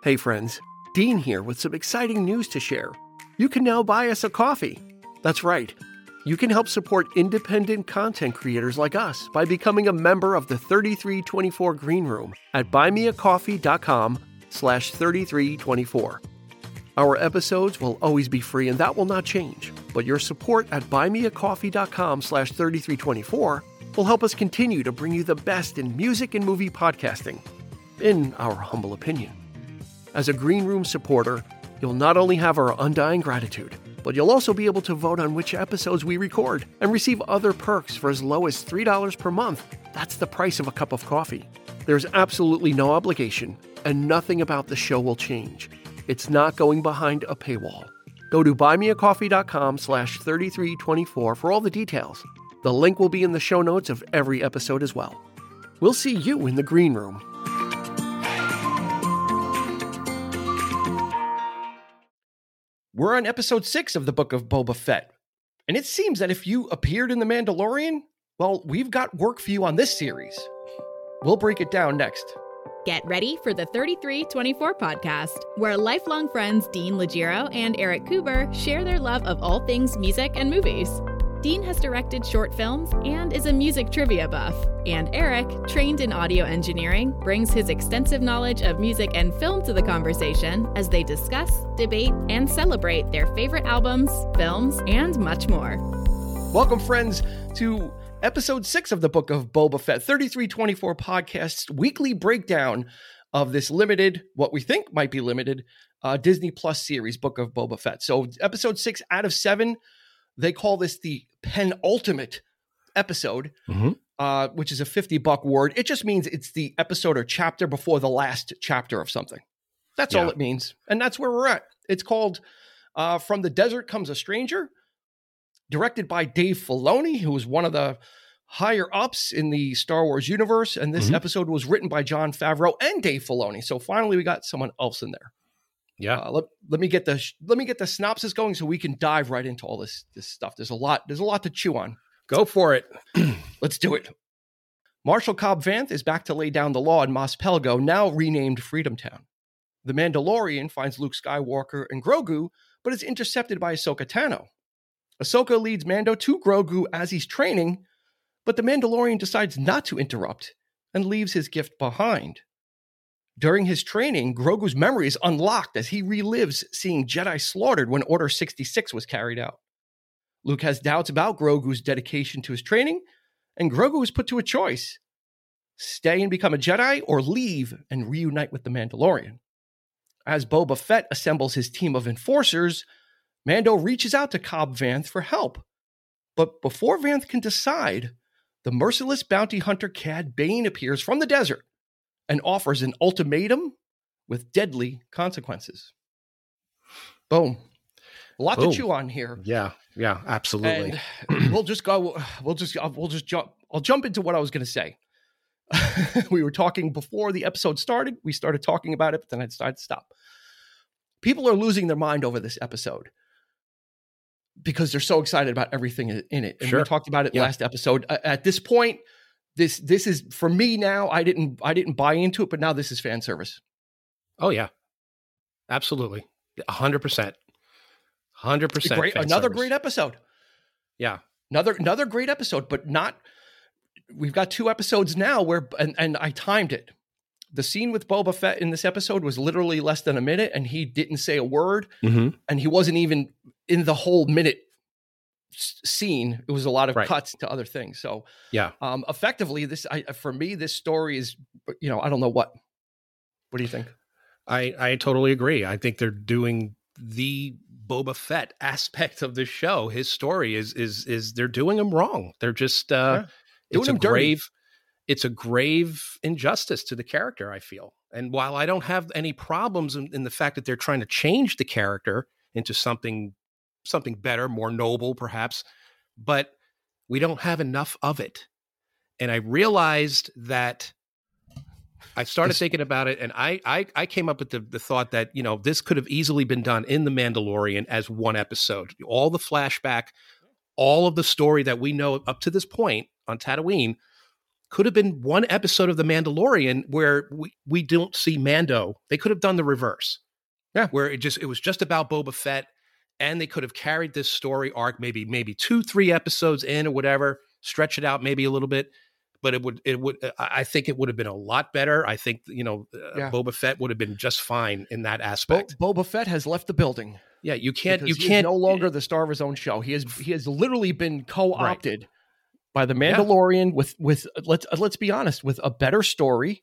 Hey, friends, Dean here with some exciting news to share. You can now buy us a coffee. That's right. You can help support independent content creators like us by becoming a member of the 3324 Green Room at buymeacoffee.com slash 3324. Our episodes will always be free and that will not change, but your support at buymeacoffee.com slash 3324 will help us continue to bring you the best in music and movie podcasting, in our humble opinion. As a Green Room supporter, you'll not only have our undying gratitude, but you'll also be able to vote on which episodes we record and receive other perks for as low as $3 per month. That's the price of a cup of coffee. There's absolutely no obligation, and nothing about the show will change. It's not going behind a paywall. Go to buymeacoffee.com slash 3324 for all the details. The link will be in the show notes of every episode as well. We'll see you in the green room. We're on episode six of the book of Boba Fett. And it seems that if you appeared in The Mandalorian, well, we've got work for you on this series. We'll break it down next. Get ready for the 3324 podcast, where lifelong friends Dean Legiro and Erik Kuber share their love of all things music and movies. Dean has directed short films and is a music trivia buff. And Erik, trained in audio engineering, brings his extensive knowledge of music and film to the conversation as they discuss, debate, and celebrate their favorite albums, films, and much more. Welcome, friends, to episode six of the book of Boba Fett, 3324 podcast's weekly breakdown of this limited, what we think might be limited, uh, Disney Plus series, Book of Boba Fett. So, episode six out of seven, they call this the penultimate episode, Mhm. uh, which is a 50 buck word. It just means it's the episode or chapter before the last chapter of something. That's all it means. And that's where we're at. It's called uh, From the Desert Comes a Stranger, directed by Dave Filoni, who was one of the higher ups in the Star Wars universe. And this Mhm. episode was written by Jon Favreau and Dave Filoni. So finally, we got someone else in there. Yeah. Uh, let, let me get the let me get the synopsis going so we can dive right into all this this stuff. There's a lot there's a lot to chew on. Go for it. Let's do it. Marshal Cobb Vanth is back to lay down the law in Mos Pelgo, now renamed Freedom Town. The Mandalorian finds Luke Skywalker and Grogu, but is intercepted by Ahsoka Tano. Ahsoka leads Mando to Grogu as he's training, but the Mandalorian decides not to interrupt and leaves his gift behind. During his training, Grogu's memory is unlocked as he relives seeing Jedi slaughtered when Order 66 was carried out. Luke has doubts about Grogu's dedication to his training, and Grogu is put to a choice stay and become a Jedi, or leave and reunite with the Mandalorian. As Boba Fett assembles his team of enforcers, Mando reaches out to Cobb Vanth for help. But before Vanth can decide, the merciless bounty hunter Cad Bane appears from the desert and offers an ultimatum with deadly consequences. Boom. A lot Boom. to chew on here. Yeah. Yeah. Absolutely. And we'll just go. We'll just. We'll just jump. I'll jump into what I was going to say. we were talking before the episode started. We started talking about it, but then I decided to stop. People are losing their mind over this episode because they're so excited about everything in it. And we talked about it Yeah. last episode. At this point, this this is for me now. I didn't I didn't buy into it, but now this is fan service. oh yeah. Absolutely. A hundred percent. Hundred percent. Great, another great episode. Yeah. another another great episode but not we've got two episodes now where and, and i timed it the scene with boba fett in this episode was literally less than a minute and he didn't say a word Mm-hmm. and he wasn't even in the whole minute scene it was a lot of Right. cuts to other things so Yeah. um effectively this I, for me this story is you know i don't know what what do you think I I totally agree. I think they're doing the Boba Fett aspect of the show. His story is is is they're doing him wrong. They're just uh Doing it's a him dirty. grave it's a grave injustice to the character, I feel. And while I don't have any problems in, in the fact that they're trying to change the character into something something better, more noble perhaps, but we don't have enough of it. And I realized that I started thinking about it and I, I I came up with the, the thought that, you know, this could have easily been done in The Mandalorian as one episode. All the flashback, all of the story that we know up to this point on Tatooine could have been one episode of The Mandalorian where we, we don't see Mando. They could have done the reverse. Yeah. Where it just it was just about Boba Fett and they could have carried this story arc maybe maybe 2 3 episodes in or whatever, stretch it out maybe a little bit, but it would it would I think it would have been a lot better. I think, you know, uh, Yeah. Boba Fett would have been just fine in that aspect. Bo- Boba Fett has left the building. yeah, you can't you because he is can't no longer the star of his own show. He has he has literally been co-opted by the Mandalorian with with let's uh, let's be honest with a better story.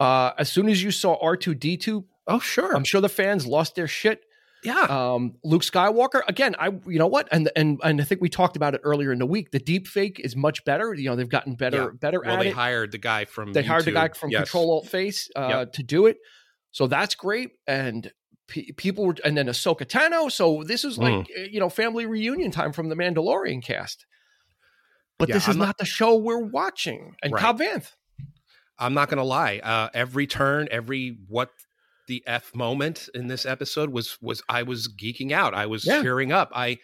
Uh, as soon as you saw R two D two, Oh, sure. I'm sure the fans lost their shit. Yeah. Um, Luke Skywalker again. I you know what, and and and I think we talked about it earlier in the week. The deep fake is much better. You know they've gotten better Yeah. better well, at they it. hired the guy from they hired the guy from Yes. Control Alt Face uh, Yep. to do it. So that's great. And pe- people were, and then Ahsoka Tano. So this is like, Mm. uh, you know, family reunion time from the Mandalorian cast. But Yeah, this is not, not- the show we're watching. And Right. Cobb Vanth. I'm not going to lie. Uh, every turn, every what the f moment in this episode was was I was geeking out. I was Yeah. tearing up. I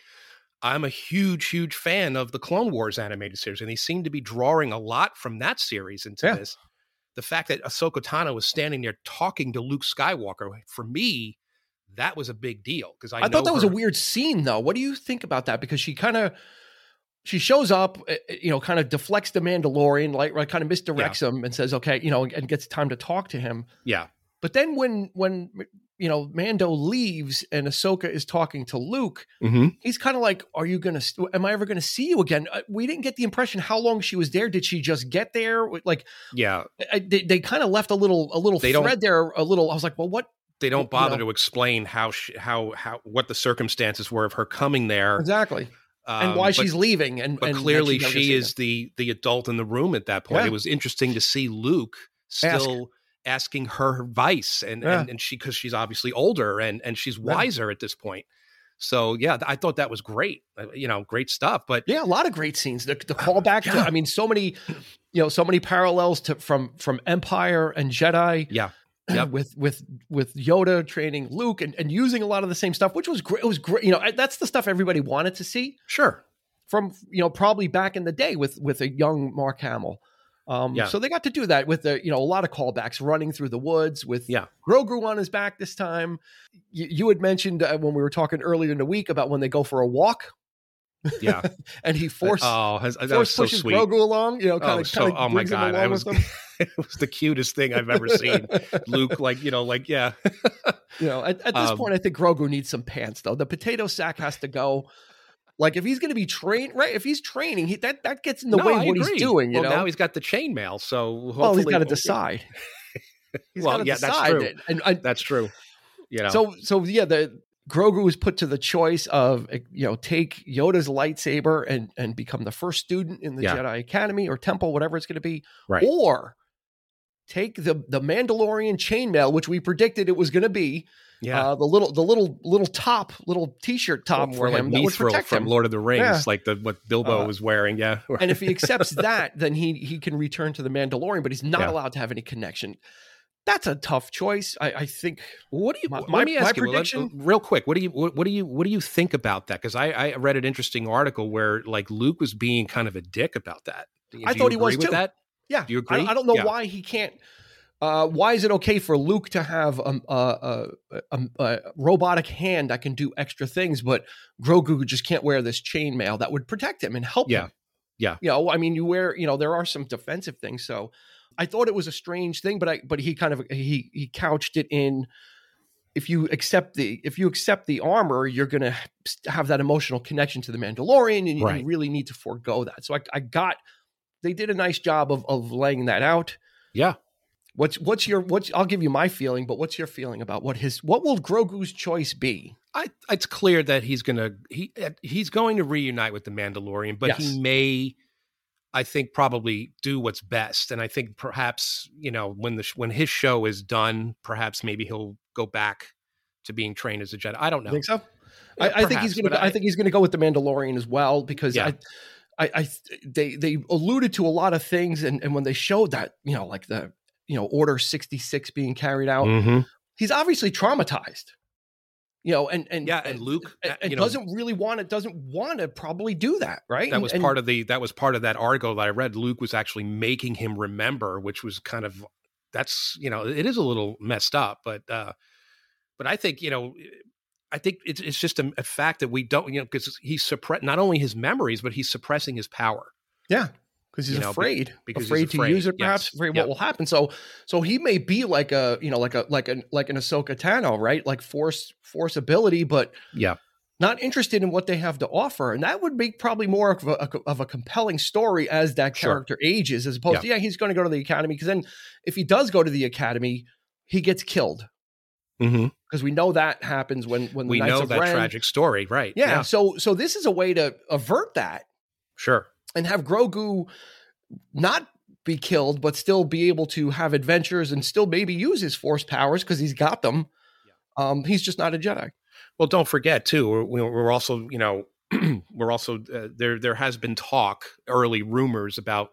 I'm a huge huge fan of the Clone Wars animated series, and they seem to be drawing a lot from that series into Yeah. this. The fact that Ahsoka Tano was standing there talking to Luke Skywalker for me. That was a big deal because I, I, thought that was a weird scene, though. What do you think about that? Because she kind of, she shows up, uh, you know, kind of deflects the Mandalorian, like, right, kind of misdirects him and says, okay, you know, and gets time to talk to him. Yeah, But then when, when, you know, Mando leaves and Ahsoka is talking to Luke, mm-hmm. he's kind of like, "Are you gonna? Am I ever gonna see you again?" Uh, We didn't get the impression how long she was there. Did she just get there? Like, yeah. I, they, they kind of left a little, a little They thread there. A little. I was like, "Well, what They don't you bother know. to explain how she, how how what the circumstances were of her coming there exactly?" and um, why but- she's leaving? And but and clearly she is the the adult in the room at that point. Yeah. It was interesting to see Luke still asking her advice and Yeah. and, and she because she's obviously older and and she's Yeah. wiser at this point. So yeah, I thought that was great. Uh, You know, great stuff. But Yeah, a lot of great scenes. The, the callback to, I mean, so many, you know, so many parallels to from from Empire and Jedi. yeah, Yep. with with with Yoda training Luke and, and using a lot of the same stuff, which was great. It was great. You know, that's the stuff everybody wanted to see. sure. from you know probably back in the day with with a young Mark Hamill. Um, Yeah. So they got to do that with the you know a lot of callbacks, running through the woods with Yeah. Grogu on his back this time. You, you had mentioned uh, when we were talking earlier in the week about when they go for a walk Yeah. and he force oh, has, that force so pushes sweet. Grogu along. You know, kind Oh, of so, kind of oh my god, I was, it was the cutest thing I've ever seen. Luke, like you know, like yeah, You know, at, at this Um, point, I think Grogu needs some pants though. The potato sack has to go. Like if he's going to be trained, right? If he's training, he, that that gets in the No, way I of what agree. he's doing. You well, know, now he's got the chainmail, so well, he's got to decide. He's Well, yeah, that's true. And I, That's true. You know, So so yeah, the Grogu was put to the choice of eh, you know take Yoda's lightsaber and and become the first student in the Yeah. Jedi Academy or temple, whatever it's going to be, right? or take the the Mandalorian chainmail, which we predicted it was going to be, yeah, uh, the little the little little top, little T-shirt top Or for like him that would from him. Lord of the Rings, Yeah. like the what Bilbo Uh, was wearing. Yeah, and if he accepts that, then he he can return to the Mandalorian, but he's not Yeah. allowed to have any connection. That's a tough choice. I, I think what do you? my- let my- me my ask you well, real quick. What do you? What, what do you? What do you think about that? Because I, I read an interesting article where like Luke was being kind of a dick about that. Do I thought he was with too. that. Yeah, Do you I, agree? I don't know Yeah. why he can't. Uh, why is it okay for Luke to have a, a, a, a robotic hand that can do extra things, but Grogu just can't wear this chainmail that would protect him and help Yeah. him? Yeah. You know, I mean, you wear, you know, there are some defensive things. So I thought it was a strange thing, but I, but he kind of he he couched it in. If you accept the if you accept the armor, you're going to have that emotional connection to the Mandalorian, and you, Right. you really need to forego that. So I, I got they did a nice job of of laying that out. Yeah. What's what's your what's I'll give you my feeling, but what's your feeling about what his what will Grogu's choice be? I, it's clear that he's gonna he he's going to reunite with the Mandalorian, but Yes. he may, I think, probably do what's best. And I think perhaps you know when the when his show is done, perhaps maybe he'll go back to being trained as a Jedi. I don't know. Think so? Yeah, I, I think he's gonna but I, think he's gonna go with the Mandalorian as well because Yeah. I I, I they they alluded to a lot of things and, and when they showed that, you know, like the you know, order 66 being carried out, Mhm. he's obviously traumatized. you know, and and Yeah, and Luke, and, uh, and you doesn't really want to doesn't want to probably do that, right? that And- was and- part of the that was part of that article that I read. Luke was actually making him remember, which was kind of that's you know it is a little messed up, but uh but I think you know I think it's it's just a, a fact that we don't you know because he's suppress not only his memories but he's suppressing his power. Yeah, because he's You know, afraid, because he's afraid to use it, perhaps yes. afraid Yep. what will happen. So, so he may be like a, you know, like a, like an, like an Ahsoka Tano, right? Like force, force ability, but Yeah, not interested in what they have to offer, and that would make probably more of a, of a compelling story as that Sure. character ages, as opposed to yeah, he's going to go to the academy. Because then, if he does go to the academy, he gets killed mm-hmm. because we know that happens when when the we know that Ren- tragic story, right? Yeah, so so this is a way to avert that sure. And have Grogu not be killed, but still be able to have adventures and still maybe use his force powers because he's got them. Um, he's just not a Jedi. Well, don't forget too. We're, we're also, you know, we're also uh, there. There has been talk, early rumors about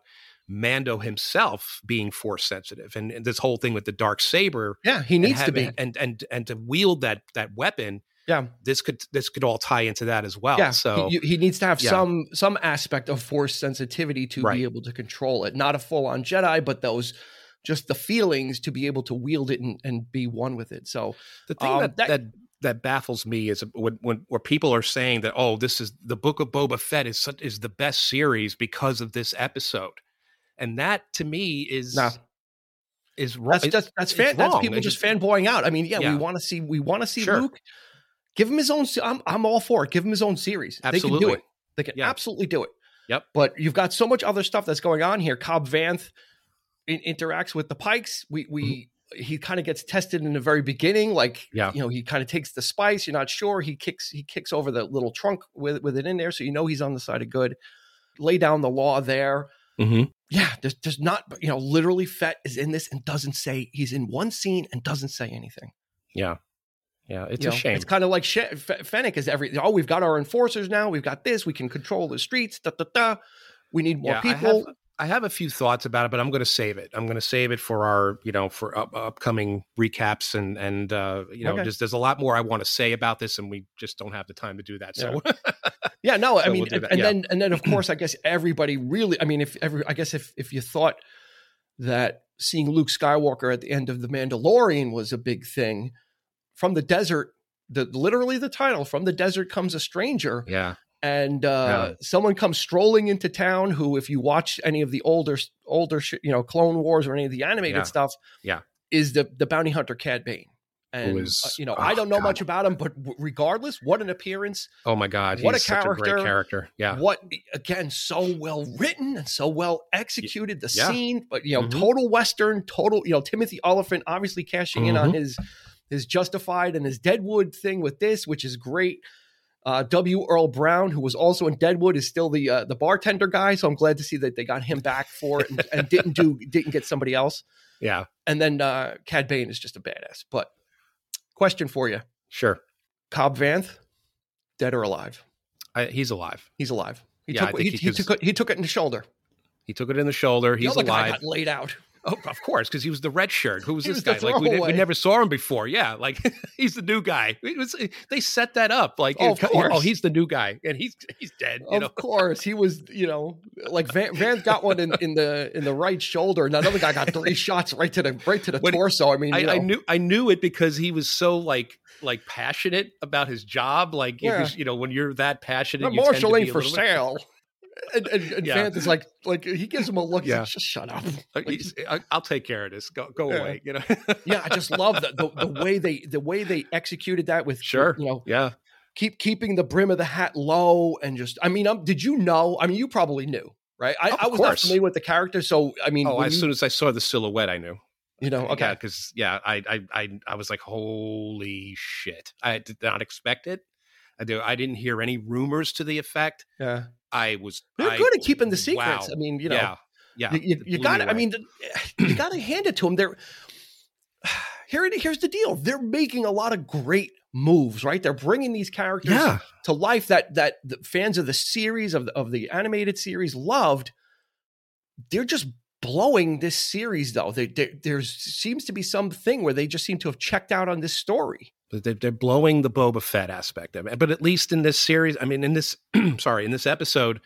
Mando himself being force sensitive, and, and this whole thing with the dark saber. Yeah, he needs to be. and and and to wield that that weapon. Yeah. this could this could all tie into that as well. yeah, So he, he needs to have yeah. some some aspect of force sensitivity to Right. be able to control it. Not a full on Jedi, but those just the feelings to be able to wield it and, and be one with it. So the thing um, that, that- that that baffles me is when when where people are saying that oh this is the book of Boba Fett is such- is the best series because of this episode, and that to me is Nah. is wrong. that's just that's it's fan, that's people just fanboying out. I mean, yeah, Yeah. we want to see we want to see Sure. Luke. Give him his own. I'm I'm all for it. Give him his own series. Absolutely. They can do it. They can Yeah. absolutely do it. Yep. But you've got so much other stuff that's going on here. Cobb Vanth in, interacts with the Pikes. We we he kind of gets tested in the very beginning. Like Mm-hmm. Yeah. you know, he kind of takes the spice. You're not sure. He kicks he kicks over the little trunk with with it in there, so you know he's on the side of good. Lay down the law there. Mhm. Yeah, there's, there's not, you know, literally Fett is in this and doesn't say, he's in one scene and doesn't say anything. Yeah, yeah, it's You a know, shame. It's kind of like She- F- Fennec is every, oh, we've got our enforcers now. We've got this. We can control the streets. Da, da, da. We need more Yeah, people. I have, I have a few thoughts about it, but I'm going to save it. I'm going to save it for our, you know, for up, upcoming recaps and and uh, you know, Okay. just there's a lot more I want to say about this, and we just don't have the time to do that. So Yeah, no, I So mean, we'll and, and yeah. then and then of course, I guess everybody really. I mean, if every, I guess if if you thought that seeing Luke Skywalker at the end of the Mandalorian was a big thing, from the desert, the literally the title from the desert comes a stranger, yeah, and uh, Yeah. someone comes strolling into town. Who, if you watch any of the older older you know Clone Wars or any of the animated Yeah. stuff, Yeah. is the the bounty hunter Cad Bane. And is- uh, you know, oh, I don't know God. much about him, but regardless, what an appearance! oh my god, What a he's such a great character. character. Yeah, What again? So well written and so well executed. The Yeah. scene, but you know, Mhm. total western. Total, you know, Timothy Olyphant obviously cashing in Mm-hmm. on his his Justified and his Deadwood thing with this, which is great. Uh, W. Earl Brown, who was also in Deadwood, is still the uh, the bartender guy. So I'm glad to see that they got him back for it and, and didn't do didn't get somebody else. yeah, And then uh, Cad Bane is just a badass. But question for you: sure. Cobb Vanth, dead or alive? I, he's alive. He's alive. He Yeah, I took think he, he he took it, he took it in the shoulder. He took it in the shoulder. He's the alive. got laid out. Oh, of course, because he was the red shirt. Who was He this was guy? Like we, we never saw him before. Yeah, like he's the new guy. It was, eh, they set that up. Like, Oh, oh, he's the new guy, and he's he's dead. You Of know, course, he was. You know, like Van, Van's got one in, in the in the right shoulder, and another guy got three shots right to the right to the When- torso. I mean, I, I knew I knew it because he was so like like passionate about his job. Like, Yeah. was, you know, when you're that passionate, The you tend to marshal be ain't for bit- sale. And, and, and Yeah. Vance is like, like he gives him a look. Yeah. like, just shut up. Like, he's- I- I'll take care of this. Go go Yeah. away. You know. Yeah, I just love the, the the way they the way they executed that with Sure. you know, yeah. keep keeping the brim of the hat low and just. I mean, um, did you know? I mean, you probably knew, right? I, I was not familiar with the character, so I mean, Oh, as you, soon as I saw the silhouette, I knew. you know, okay, Yeah, because yeah, I, I I I was like, holy shit! I did not expect it. I do. I didn't hear any rumors to the effect. yeah, I was. they're I, good at keeping the secrets. wow. I mean, you know, yeah, yeah. you, you, you got to. I mean, the- you got to hand it to them. They're here. Here's the deal: they're making a lot of great moves, right? They're bringing these characters yeah, to life that that the fans of the series of the, of the animated series loved. They're just blowing this series, though. They, they, there seems to be something where they just seem to have checked out on this story. They're, they're blowing the Boba Fett aspect of it. But at least in this series, I mean, in this, sorry, in this episode,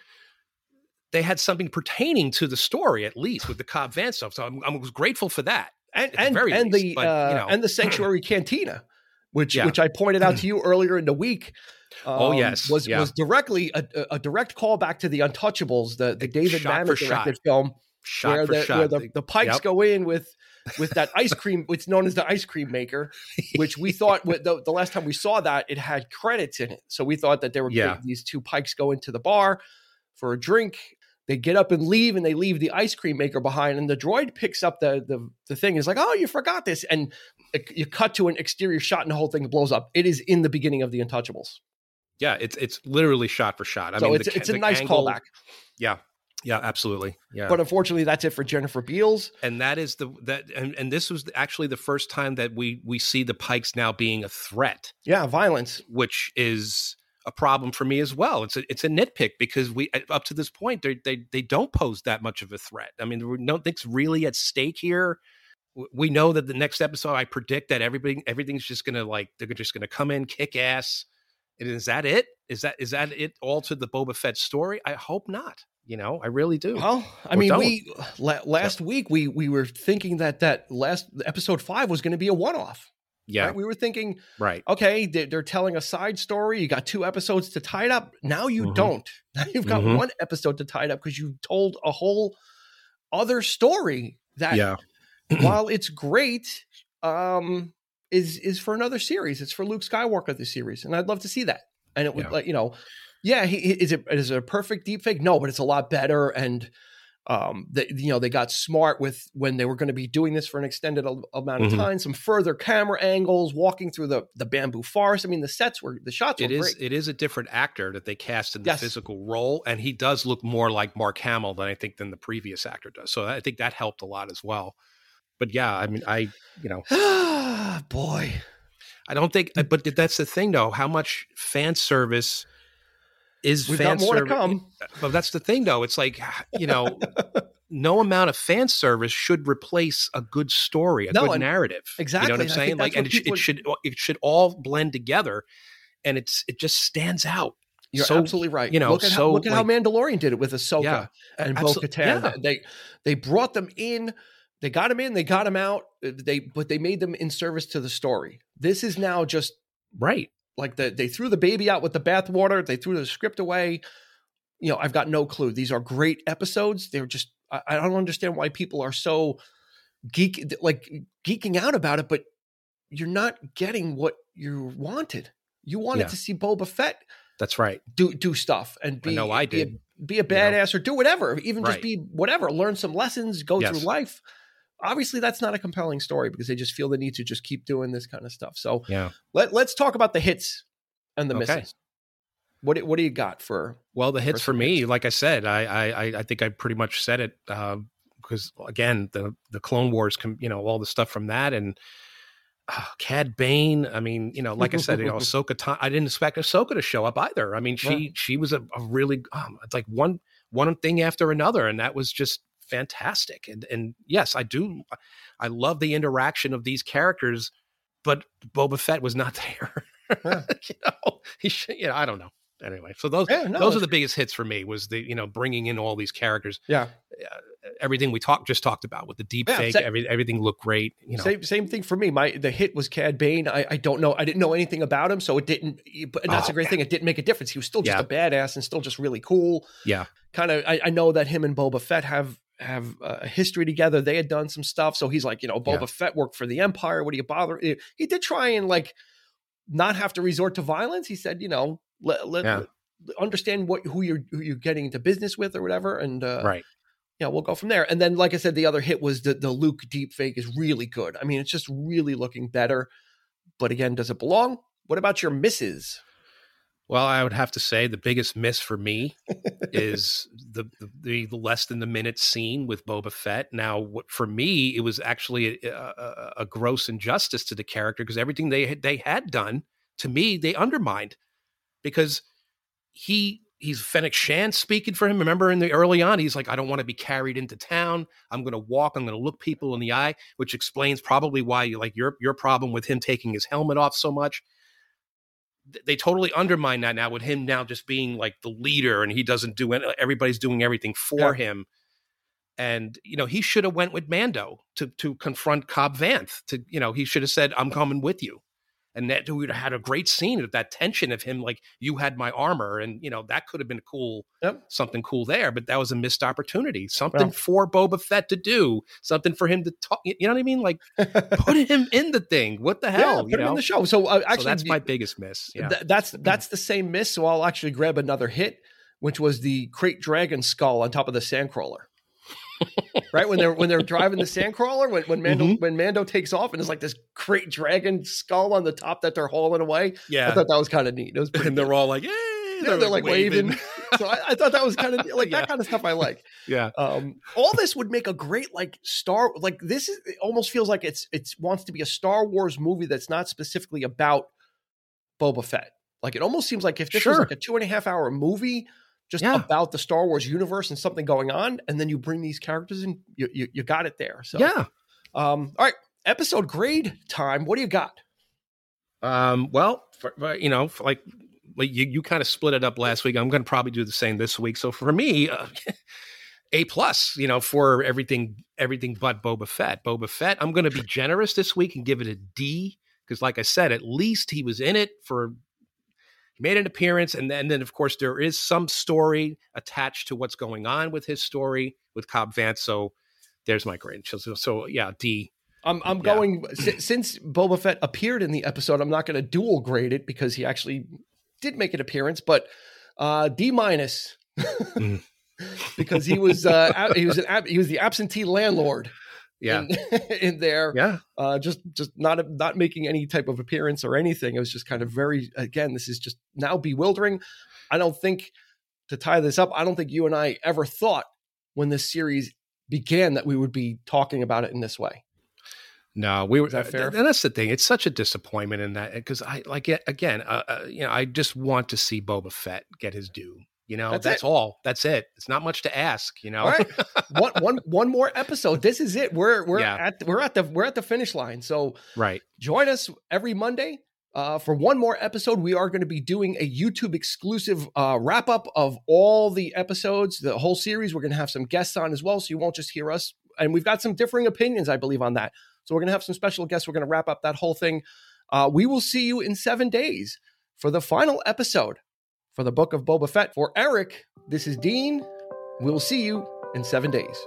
they had something pertaining to the story at least with the Cobb Vanth stuff. So I'm, I was grateful for that. And and, and least, the but, uh, you know. and the Sanctuary Cantina, which yeah. which I pointed out to you earlier in the week. Um, oh yes, was yeah. was directly a, a, direct callback to the Untouchables, the the David Mamet directed shot. film, shot where, the, shot. where the, the pikes yep. go in with with that ice cream. It's known as the ice cream maker, which we thought the, the last time we saw that it had credits in it. So we thought that there were yeah. these two pikes go into the bar for a drink. They get up and leave, and they leave the ice cream maker behind. And the droid picks up the the, the thing. Is like, oh, you forgot this. And it, you cut to an exterior shot, and the whole thing blows up. It is in the beginning of the Untouchables. Yeah, it's it's literally shot for shot. I so mean, it's the, it's a nice angle, callback. Yeah, yeah, absolutely. Yeah. But unfortunately, that's it for Jennifer Beals. And that is the that and, and this was actually the first time that we we see the Pikes now being a threat. Yeah, violence, which is a problem for me as well. It's a it's a nitpick because we up to this point they they they don't pose that much of a threat. I mean, there nothing's really at stake here. We know that the next episode, I predict that everything everything's just gonna like they're just gonna come in, kick ass. And is that it? Is that is that it all to the Boba Fett story? I hope not. You know, I really do. Well, I or mean, don't. we last yeah. week we we were thinking that that last episode five was going to be a one off. Yeah, right? we were thinking, right? Okay, they're telling a side story. You got two episodes to tie it up. Now you mm-hmm. don't. Now you've got mm-hmm. one episode to tie it up because you told a whole other story that, yeah. while it's great, um, is is for another series. It's for Luke Skywalker the series, and I'd love to see that. And it would, yeah. like, you know, yeah, he, is it is it a perfect deep fake? No, but it's a lot better. And um, they, you know, they got smart with when they were going to be doing this for an extended amount of mm-hmm. time. Some further camera angles, walking through the the bamboo forest. I mean, the sets were the shots. It were is great. it is a different actor that they cast in the yes. physical role, and he does look more like Mark Hamill than I think than the previous actor does. So I think that helped a lot as well. But yeah, I mean, I you know, boy, I don't think. Uh, mm. But that's the thing, though. How much fan service is We've fan got more service. to come. Uh, but that's the thing, though. It's like you know, no amount of fan service should replace a good story, a no, good narrative. Exactly. You know what I'm saying? Like, and it, people... it, should it should all blend together, and it's it just stands out. You're so, absolutely right. You know, look at, so how, look at like, how Mandalorian did it with Ahsoka yeah, and Bo Katan. Yeah. They they brought them in. They got him in. They got him out. Uh, they but they made them in service to the story. This is now just right like the, they threw the baby out with the bathwater. They threw the script away. You know, I've got no clue. These are great episodes. They're just I, I don't understand why people are so geek like geeking out about it, but you're not getting what you wanted. You wanted Yeah. to see Boba Fett That's right. do do stuff and be know I be a- did. be a, badass or do whatever, even just be whatever, learn some lessons, go Yes. through life. Obviously, that's not a compelling story because they just feel the need to just keep doing this kind of stuff. So Yeah. let, let's talk about the hits and the Okay. misses. What do- what do you got for? Well, the hits for me, hits. like I said, I I I think I pretty much said it because again, the the Clone Wars, you know, all the stuff from that and. Uh, Cad Bane. I mean, you know, like I said, you know, Ahsoka. I didn't expect Ahsoka to show up either. I mean, she Right. she was a, a really um, it's like one one thing after another, and that was just fantastic. And and yes, I do. I love the interaction of these characters, but Boba Fett was not there. Yeah. you know, he should, you know, I don't know. Anyway, so those Yeah, no, those are the biggest hits for me. Was the you know bringing in all these characters, Yeah, uh, everything we talked just talked about with the deep Yeah, fake, every, everything looked great. You know, same same thing for me. My the hit was Cad Bane. I, I don't know. I didn't know anything about him, so it didn't. But that's Oh, a great thing. It didn't make a difference. He was still just a badass and still just really cool. yeah, Kind of. I, I know that him and Boba Fett have have a history together. They had done some stuff, so he's like, you know, Boba Yeah. Fett worked for the Empire. What do you bother? He, did try and like not have to resort to violence. He said, you know, let, let, Yeah. understand what who you're who you're getting into business with or whatever, and uh, right. yeah, we'll go from there. And then, like I said, the other hit was the the Luke deep fake is really good. I mean, it's just really looking better. But again, does it belong? What about your misses? Well, I would have to say the biggest miss for me is the, the the less than the minute scene with Boba Fett. Now, what, for me, it was actually a, a, a gross injustice to the character because everything they had, they had done to me, they undermined because he he's Fennec Shand speaking for him. Remember in the early on, he's like, I don't want to be carried into town. I'm going to walk. I'm going to look people in the eye, which explains probably why you like your your problem with him taking his helmet off so much. They totally undermine that now with him now just being like the leader, and he doesn't do it. Everybody's doing everything for yeah. him, and you know he should have went with Mando to to confront Cobb Vanth. To you know he should have said, "I'm coming with you." And that we would have had a great scene of that tension of him like you had my armor and you know that could have been cool yep. something cool there but that was a missed opportunity something for Boba Fett to do something for him to talk you know what I mean like put him in the thing what the hell yeah, put you him know? in the show so uh, actually so that's my biggest miss yeah. Th- that's that's the same miss so I'll actually grab another hit which was the krayt dragon skull on top of the sandcrawler right when they're when they're driving the sandcrawler when when Mando mm-hmm. when Mando takes off and there's like this krayt dragon skull on the top that they're hauling away. Yeah, I thought that was kind of neat. It was and they're all like, "Hey!" They're, they're, like, like waving. waving. so I, I, thought that was kind of like yeah. that kind of stuff I like. Yeah. Um, all this would make a great like Star like this is it almost feels like it's it's wants to be a Star Wars movie that's not specifically about Boba Fett. Like it almost seems like if this sure. was like a two and a half hour movie just yeah. about the Star Wars universe and something going on, and then you bring these characters in, you you, you got it there. So yeah. Um, all right, episode grade time. What do you got? Um, well, for, for, you know, like like you, you kind of split it up last week. I'm going to probably do the same this week. So for me, uh, a plus, you know, for everything everything but Boba Fett. Boba Fett. I'm going to be generous this week and give it a D because, like I said, at least he was in it for he made an appearance, and then, and then of course there is some story attached to what's going on with his story with Cobb Vanth. So there's my grade. So, so yeah, D. I'm I'm yeah. going since Boba Fett appeared in the episode. I'm not going to dual grade it because he actually did make an appearance, but uh, D minus. mm. because he was uh, he was an he was the absentee landlord yeah in, in there yeah uh, just just not not making any type of appearance or anything it was just kind of very again this is just now bewildering i don't think to tie this up i don't think you and i ever thought when this series began that we would be talking about it in this way no, we were. That fair? And that's the thing. It's such a disappointment in that because I like it again. Uh, uh, you know, I just want to see Boba Fett get his due. You know, that's, that's all. That's it. It's not much to ask. You know, all right. one, one, one more episode. This is it. We're we're yeah. at we're at the we're at the finish line. So right, join us every Monday uh, for one more episode. We are going to be doing a YouTube exclusive uh, wrap up of all the episodes, the whole series. We're going to have some guests on as well, so you won't just hear us. And we've got some differing opinions, I believe, on that. So we're going to have some special guests. We're going to wrap up that whole thing. Uh, we will see you in seven days for the final episode for the book of Boba Fett. For Erik, this is Dean. We'll see you in seven days.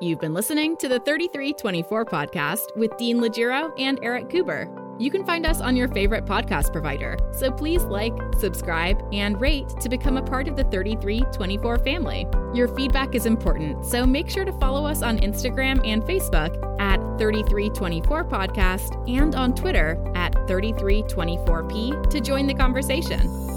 You've been listening to the 3324 podcast with Dean Legiro and Erik Kuber. You can find us on your favorite podcast provider, so please like, subscribe, and rate to become a part of the 3324 family. Your feedback is important, so make sure to follow us on Instagram and Facebook at 3324 Podcast and on Twitter at 3324P to join the conversation.